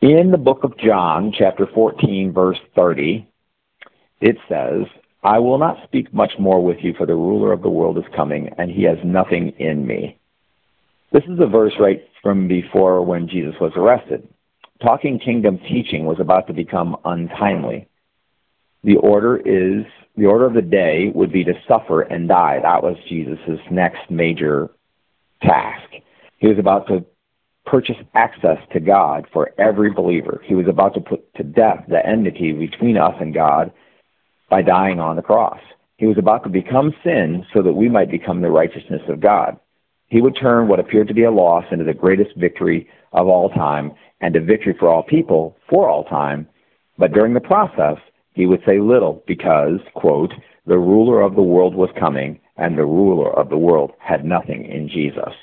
In the book of John, chapter 14, verse 30, it says, I will not speak much more with you, for the ruler of the world is coming, and he has nothing in me. This is a verse right from before when Jesus was arrested. Talking kingdom teaching was about to become untimely. The order is the order of the day would be to suffer and die. That was Jesus' next major task. He was about to purchase access to God for every believer. He was about to put to death the enmity between us and God by dying on the cross. He was about to become sin so that we might become the righteousness of God. He would turn what appeared to be a loss into the greatest victory of all time and a victory for all people for all time. But during the process, he would say little because, quote, the ruler of the world was coming and the ruler of the world had nothing in Jesus.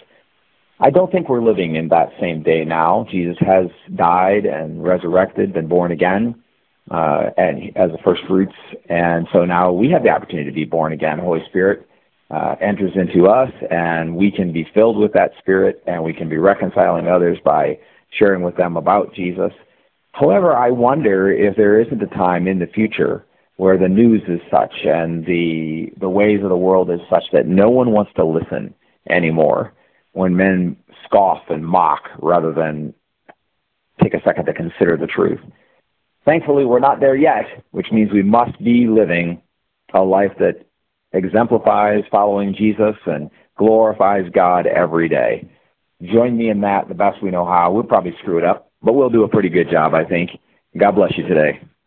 I don't think we're living in that same day now. Jesus has died and resurrected, been born again, uh, and as the first fruits, and so now we have the opportunity to be born again. Holy Spirit uh, enters into us, and we can be filled with that Spirit, and we can be reconciling others by sharing with them about Jesus. However, I wonder if there isn't a time in the future where the news is such and the the ways of the world is such that no one wants to listen anymore when men scoff and mock rather than take a second to consider the truth. Thankfully, we're not there yet, which means we must be living a life that exemplifies following Jesus and glorifies God every day. Join me in that the best we know how. We'll probably screw it up, but we'll do a pretty good job, I think. God bless you today.